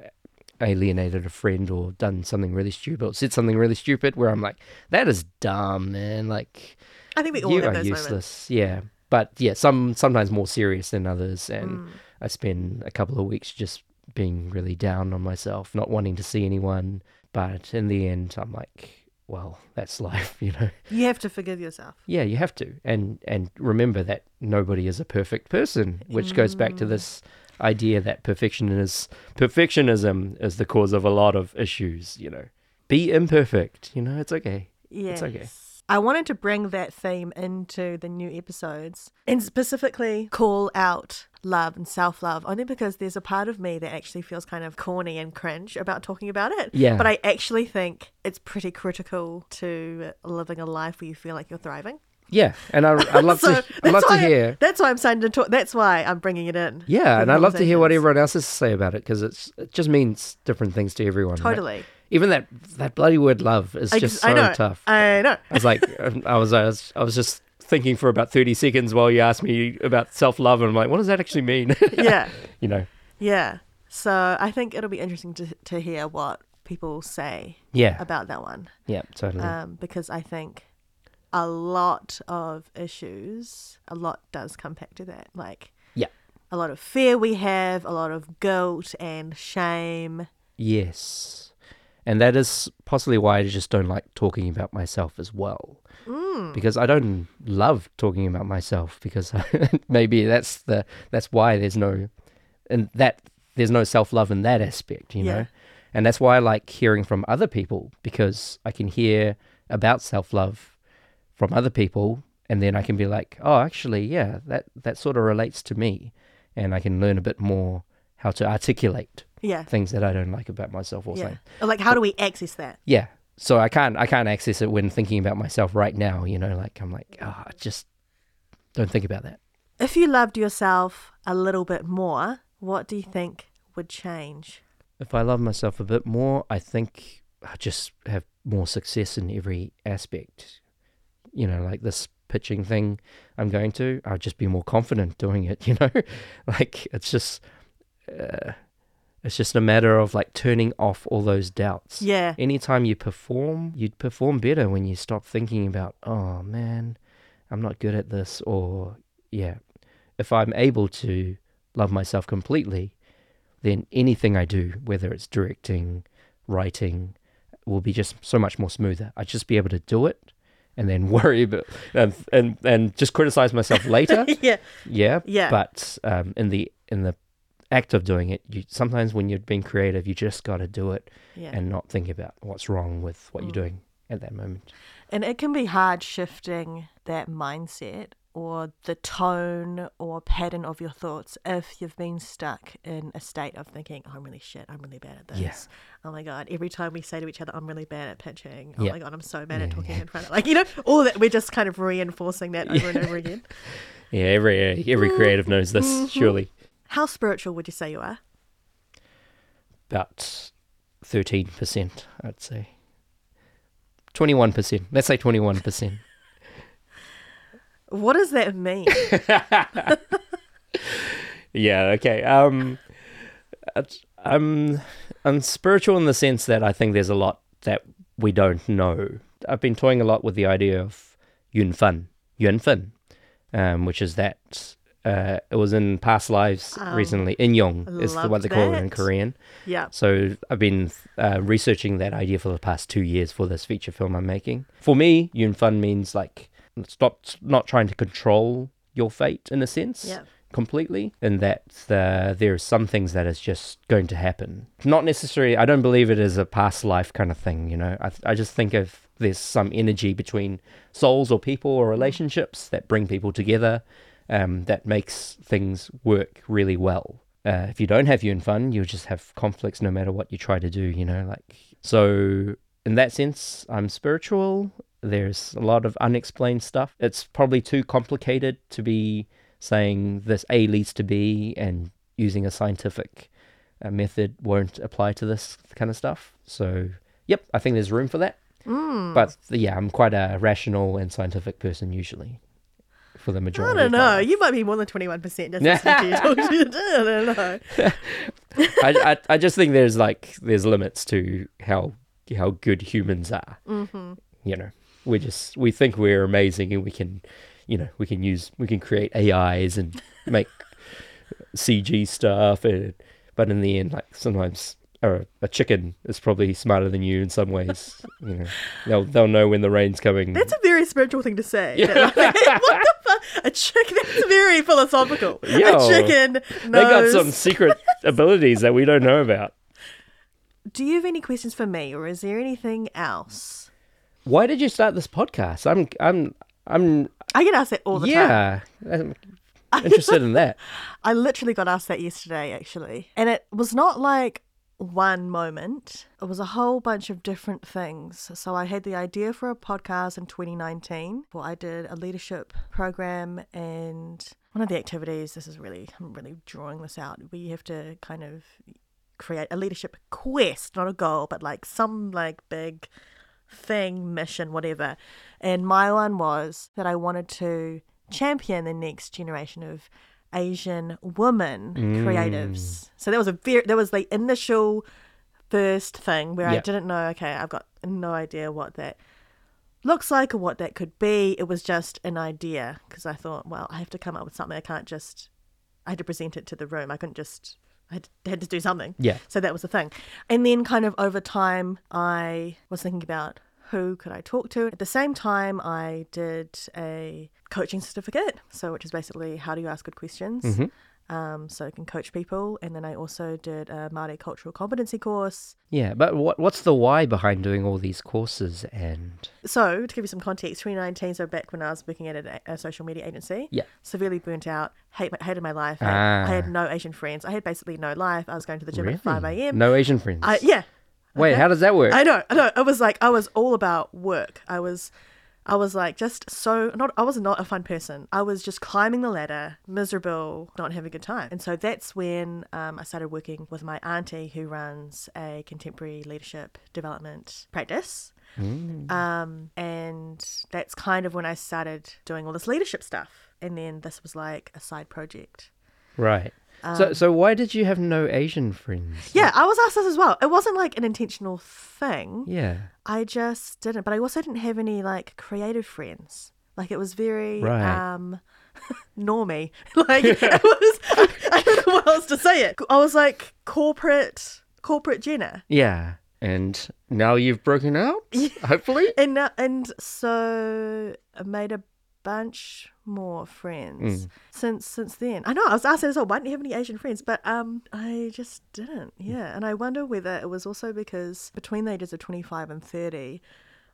alienated a friend or done something really stupid or said something really stupid where I'm like, that is dumb, man. Like I think we all you have are those useless. moments. Yeah, but yeah, some sometimes more serious than others, and Mm. I spend a couple of weeks just being really down on myself, not wanting to see anyone. But in the end, I'm like, well, that's life, you know. You have to forgive yourself. Yeah, you have to, and and remember that nobody is a perfect person, which goes back Mm. to this idea that perfection is perfectionism is the cause of a lot of issues, you know. be imperfect. You know, it's okay. Yeah, it's okay. I wanted to bring that theme into the new episodes and specifically call out love and self love, only because there's a part of me that actually feels kind of corny and cringe about talking about it. Yeah. But I actually think it's pretty critical to living a life where you feel like you're thriving. Yeah, and I I love So to I love to hear. That's why I'm starting to talk. That's why I'm bringing it in. Yeah, and I love to hear what everyone else has to say about it because it's it just means different things to everyone. right? Totally. Even that that bloody word love is I just so I know. tough. I know. I was like, um, I was, I was, I was just thinking for about thirty seconds while you asked me about self love, and I'm like, what does that actually mean? Yeah. you know? Yeah. So I think it'll be interesting to to hear what people say Yeah, about that one. yeah, totally. um, because I think a lot of issues, a lot does come back to that. Like, Yeah. a lot of fear we have, a lot of guilt and shame. yes, and that is possibly why I just don't like talking about myself as well. Mm. Because I don't love talking about myself because maybe that's the that's why there's no and that there's no self love in that aspect, you Yeah. know. And that's why I like hearing from other people because I can hear about self love from other people and then I can be like, oh, actually, yeah, that that sort of relates to me, and I can learn a bit more how to articulate Yeah. things that I don't like about myself or Yeah. something. Or, Like, how do we access that? Yeah. So I can't I can't access it when thinking about myself right now, you know, like I'm like, oh, just don't think about that. If you loved yourself a little bit more, what do you think would change? If I love myself a bit more, I think I just have more success in every aspect. You know, like this pitching thing I'm going to, I'll just be more confident doing it, you know? like it's just uh, it's just a matter of like turning off all those doubts. Yeah. anytime you perform, you'd perform better when you stop thinking about, oh man, I'm not good at this, or yeah, if I'm able to love myself completely, then anything I do, whether it's directing, writing, will be just so much more smoother. I'd just be able to do it and then worry about and and, and just criticize myself later. yeah. yeah. Yeah. But um, in the in the act of doing it, you sometimes when you're being creative, you just got to do it Yeah. and not think about what's wrong with what Mm. you're doing at that moment. And it can be hard shifting that mindset or the tone or pattern of your thoughts if you've been stuck in a state of thinking, oh, I'm really shit, I'm really bad at this. Yeah. Oh my God. Every time we say to each other, I'm really bad at pitching. Oh Yeah. my God, I'm so bad at talking yeah. in front of, like, you know, all that. We're just kind of reinforcing that over and over again. Yeah, every every creative knows this. Mm-hmm. Surely, How spiritual would you say you are? about thirteen percent, I'd say. Twenty-one percent. Let's say twenty-one percent. What does that mean? Yeah. Okay. Um, I'm I'm spiritual in the sense that I think there's a lot that we don't know. I've been toying a lot with the idea of yun fun, yun fun, um, which is that uh, it was in past lives Um, recently. Inyong is the, what they call it in. Korean. yeah. So I've been uh, researching that idea for the past two years for this feature film I'm making. For me, yun fun means like stop not trying to control your fate in a sense Yeah. completely, and that uh, there are some things that is just going to happen. Not necessarily. I don't believe it is a past life kind of thing. You know, I I just think of there's some energy between souls or people or relationships that bring people together, um, that makes things work really well. Uh, if you don't have yun fun, you'll just have conflicts no matter what you try to do. You know, like so. In that sense, I'm spiritual. There's a lot of unexplained stuff. It's probably too complicated to be saying this A leads to B and using a scientific uh, method won't apply to this kind of stuff. So, yep, I think there's room for that. Mm. But yeah, I'm quite a rational and scientific person usually for the I majority. don't of know. You might be more than 21% just listening to you talk. I don't know. I, I, I just think there's like there's limits to how how good humans are. Mm-hmm. You know, we just we think we're amazing and we can, you know, we can use we can create AIs and make CG stuff, and but in the end, like sometimes. A, a chicken is probably smarter than you in some ways. You know, they'll they'll know when the rain's coming. That's a very spiritual thing to say. Yeah. That, like, what the? A chicken? That's very philosophical. Yo, a chicken knows. they got some secret abilities that we don't know about. do you have any questions for me, or is there anything else? Why did you start this podcast? I'm I'm I'm I get asked that all the time. yeah. I'm interested in that. I literally got asked that yesterday, actually. And it was not like one moment, it was a whole bunch of different things. So I had the idea for a podcast in 2019. Well, I did a leadership program, and one of the activities, this is really, I'm really drawing this out, where you have to kind of create a leadership quest, not a goal, but like some like big thing, mission, whatever. And my one was that I wanted to champion the next generation of Asian women creatives. Mm. So that was a very that was the initial first thing where I didn't know, okay, I've got no idea what that looks like or what that could be. It was just an idea because I thought, well, I have to come up with something. I can't just I had to present it to the room. I couldn't just I had, had to do something. Yeah. So that was the thing. And then kind of over time I was thinking about who could I talk to. At the same time I did a coaching certificate, so which is basically how do you ask good questions. Um, so I can coach people, and then I also did a Māori cultural competency course. Yeah, but what what's the why behind doing all these courses and So, to give you some context, 2019, so back when I was working at a, a social media agency, Yeah. severely burnt out, hate, hated my life. I, Ah. I had no Asian friends. I had basically no life. I was going to the gym at 5 a.m. No Asian friends. I, yeah. Wait, okay. how does that work? I know, I know. It was like I was all about work. I was, I was like just so not. I was not a fun person. I was just climbing the ladder, miserable, not having a good time. And so that's when um, I started working with my auntie, who runs a contemporary leadership development practice. Um, and that's kind of when I started doing all this leadership stuff. And then this was like a side project. right. So so why did you have no Asian friends? Um, Yeah, I was asked this as well. It wasn't like an intentional thing. Yeah. I just didn't. But I also didn't have any like creative friends. Like it was very Right. um normie. Like it was I, I don't know what else to say it. I was like corporate corporate Jenna. Yeah. And now you've broken out? Hopefully? And now- and so I made a bunch more friends since since then. I know I was asked that as well. Why didn't you have any Asian friends? But um, I just didn't. Yeah, and I wonder whether it was also because between the ages of twenty five and thirty.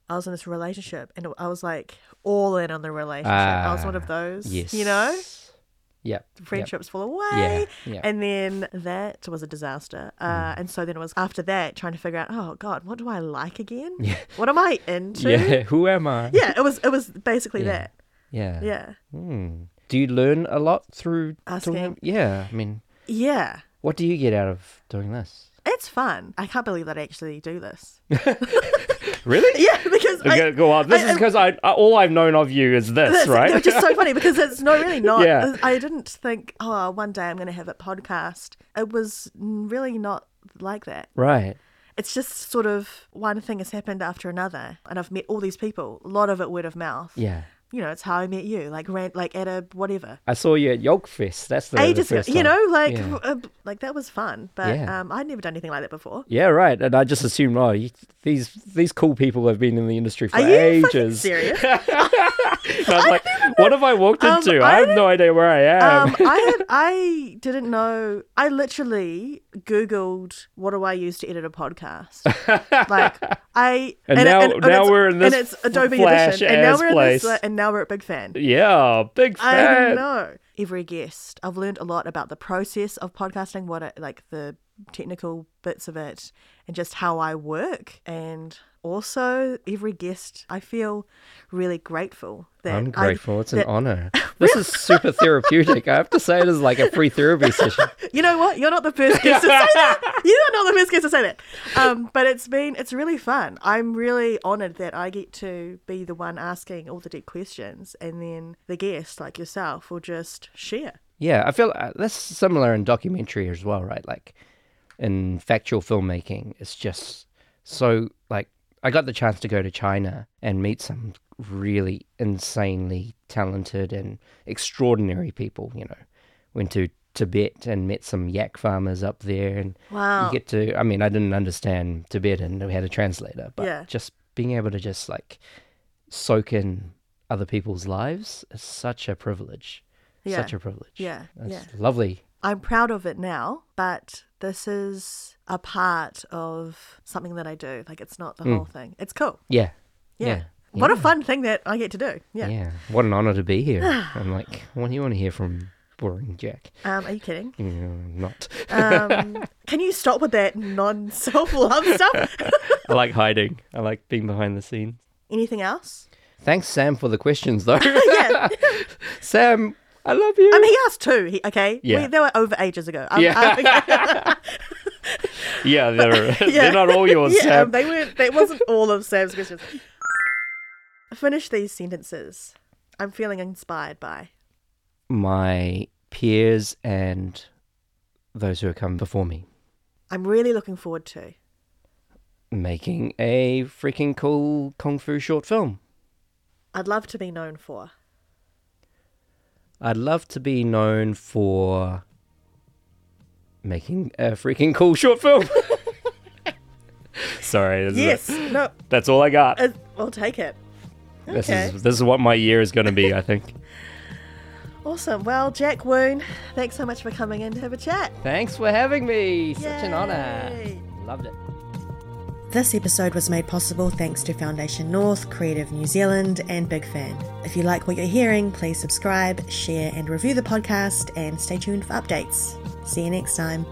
I was in this relationship and I was like all in on the relationship. I was one of Ah, those, Yes. you know, Yep. friendships fall away. Yeah, yeah. And then that was a disaster. Uh, And so then it was after that trying to figure out, oh God, what do I like again? What am I into? Yeah. Who am I? Yeah, it was it was basically Yeah. that. Yeah. Yeah. Hmm. Do you learn a lot through Asking. talking? Yeah. I mean, Yeah. what do you get out of doing this? It's fun. I can't believe that I actually do this. Really? Yeah, because I, go on. This I- is because I, I all I've known of you is this, that's, right? Which is so funny because it's no, really not. Yeah. I didn't think, oh, one day I'm going to have a podcast. It was really not like that. right. It's just sort of one thing has happened after another, and I've met all these people. A lot of it word of mouth. Yeah. You know, it's how I met you, like ran, like at a whatever. I saw you at Yolk Fest. That's the, the Ages ago, you know, like Yeah. uh, like that was fun, but Yeah. um, I'd never done anything like that before. Yeah, right. And I just assumed, oh, you, these these cool people have been in the industry for Are you ages. serious? And I was like, what have I walked Um, into? I I have no idea where I am. um, I had I didn't know. I literally googled what do I use to edit a podcast. like I And now- now it's- we're in this and it's Adobe flash Audition, and now we're in place. this, uh, and now we're at Big Fan. yeah, big Fan. I know every guest. I've learned a lot about the process of podcasting, what it, like the technical bits of it, and just how I work. And also, every guest, I feel really grateful that I'm I've- grateful. it's an honor. This is super therapeutic. I have to say, it is like a free therapy session. You know what? You're not the first guest to say that. You are not the first guest to say that. Um, but it's been it's really fun. I'm really honoured that I get to be the one asking all the deep questions, and then the guest, like yourself, will just share. Yeah, I feel uh, that's similar in documentary as well, right? Like in factual filmmaking, it's just so like I got the chance to go to China and meet some really insanely talented and extraordinary people. You know, went to Tibet and met some yak farmers up there, and Wow. you get to. I mean, I didn't understand Tibetan; we had a translator, but Yeah. just being able to just like soak in other people's lives is such a privilege. Yeah. Such a privilege. Yeah, That's yeah. lovely. I'm proud of it now, but this is a part of something that I do. Like it's not the Mm. whole thing. It's cool. Yeah. Yeah. Yeah. What a fun thing that I get to do. Yeah. Yeah. What an honor to be here. I'm like, what do you want to hear from boring Jack? Um, are you kidding? Not. Um, can you stop with that non self love stuff? I like hiding. I like being behind the scenes. Anything else? Thanks, Sam, for the questions, though. yeah. Sam, I love you. I mean, he asked two. He, okay. Yeah. We, they were over ages ago. Um, Yeah. yeah, they're, Yeah. they're not all yours, yeah, Sam. they weren't. That wasn't all of Sam's questions. Finish these sentences. I'm feeling inspired by. My peers and those who have come before me I'm really looking forward to. making a freaking cool kung fu short film. I'd love to be known for. I'd love to be known for making a freaking cool short film. Sorry, this Yes. is No. that's all I got. Uh, we'll take it. This Okay. is this is what my year is going to be. I think. Awesome. Well, Jack Woon, thanks so much for coming in to have a chat. Thanks for having me. Such an honor. Loved it. This episode was made possible thanks to Foundation North, Creative New Zealand, and Big Fan. If you like what you're hearing, please subscribe, share, and review the podcast, and stay tuned for updates. See you next time.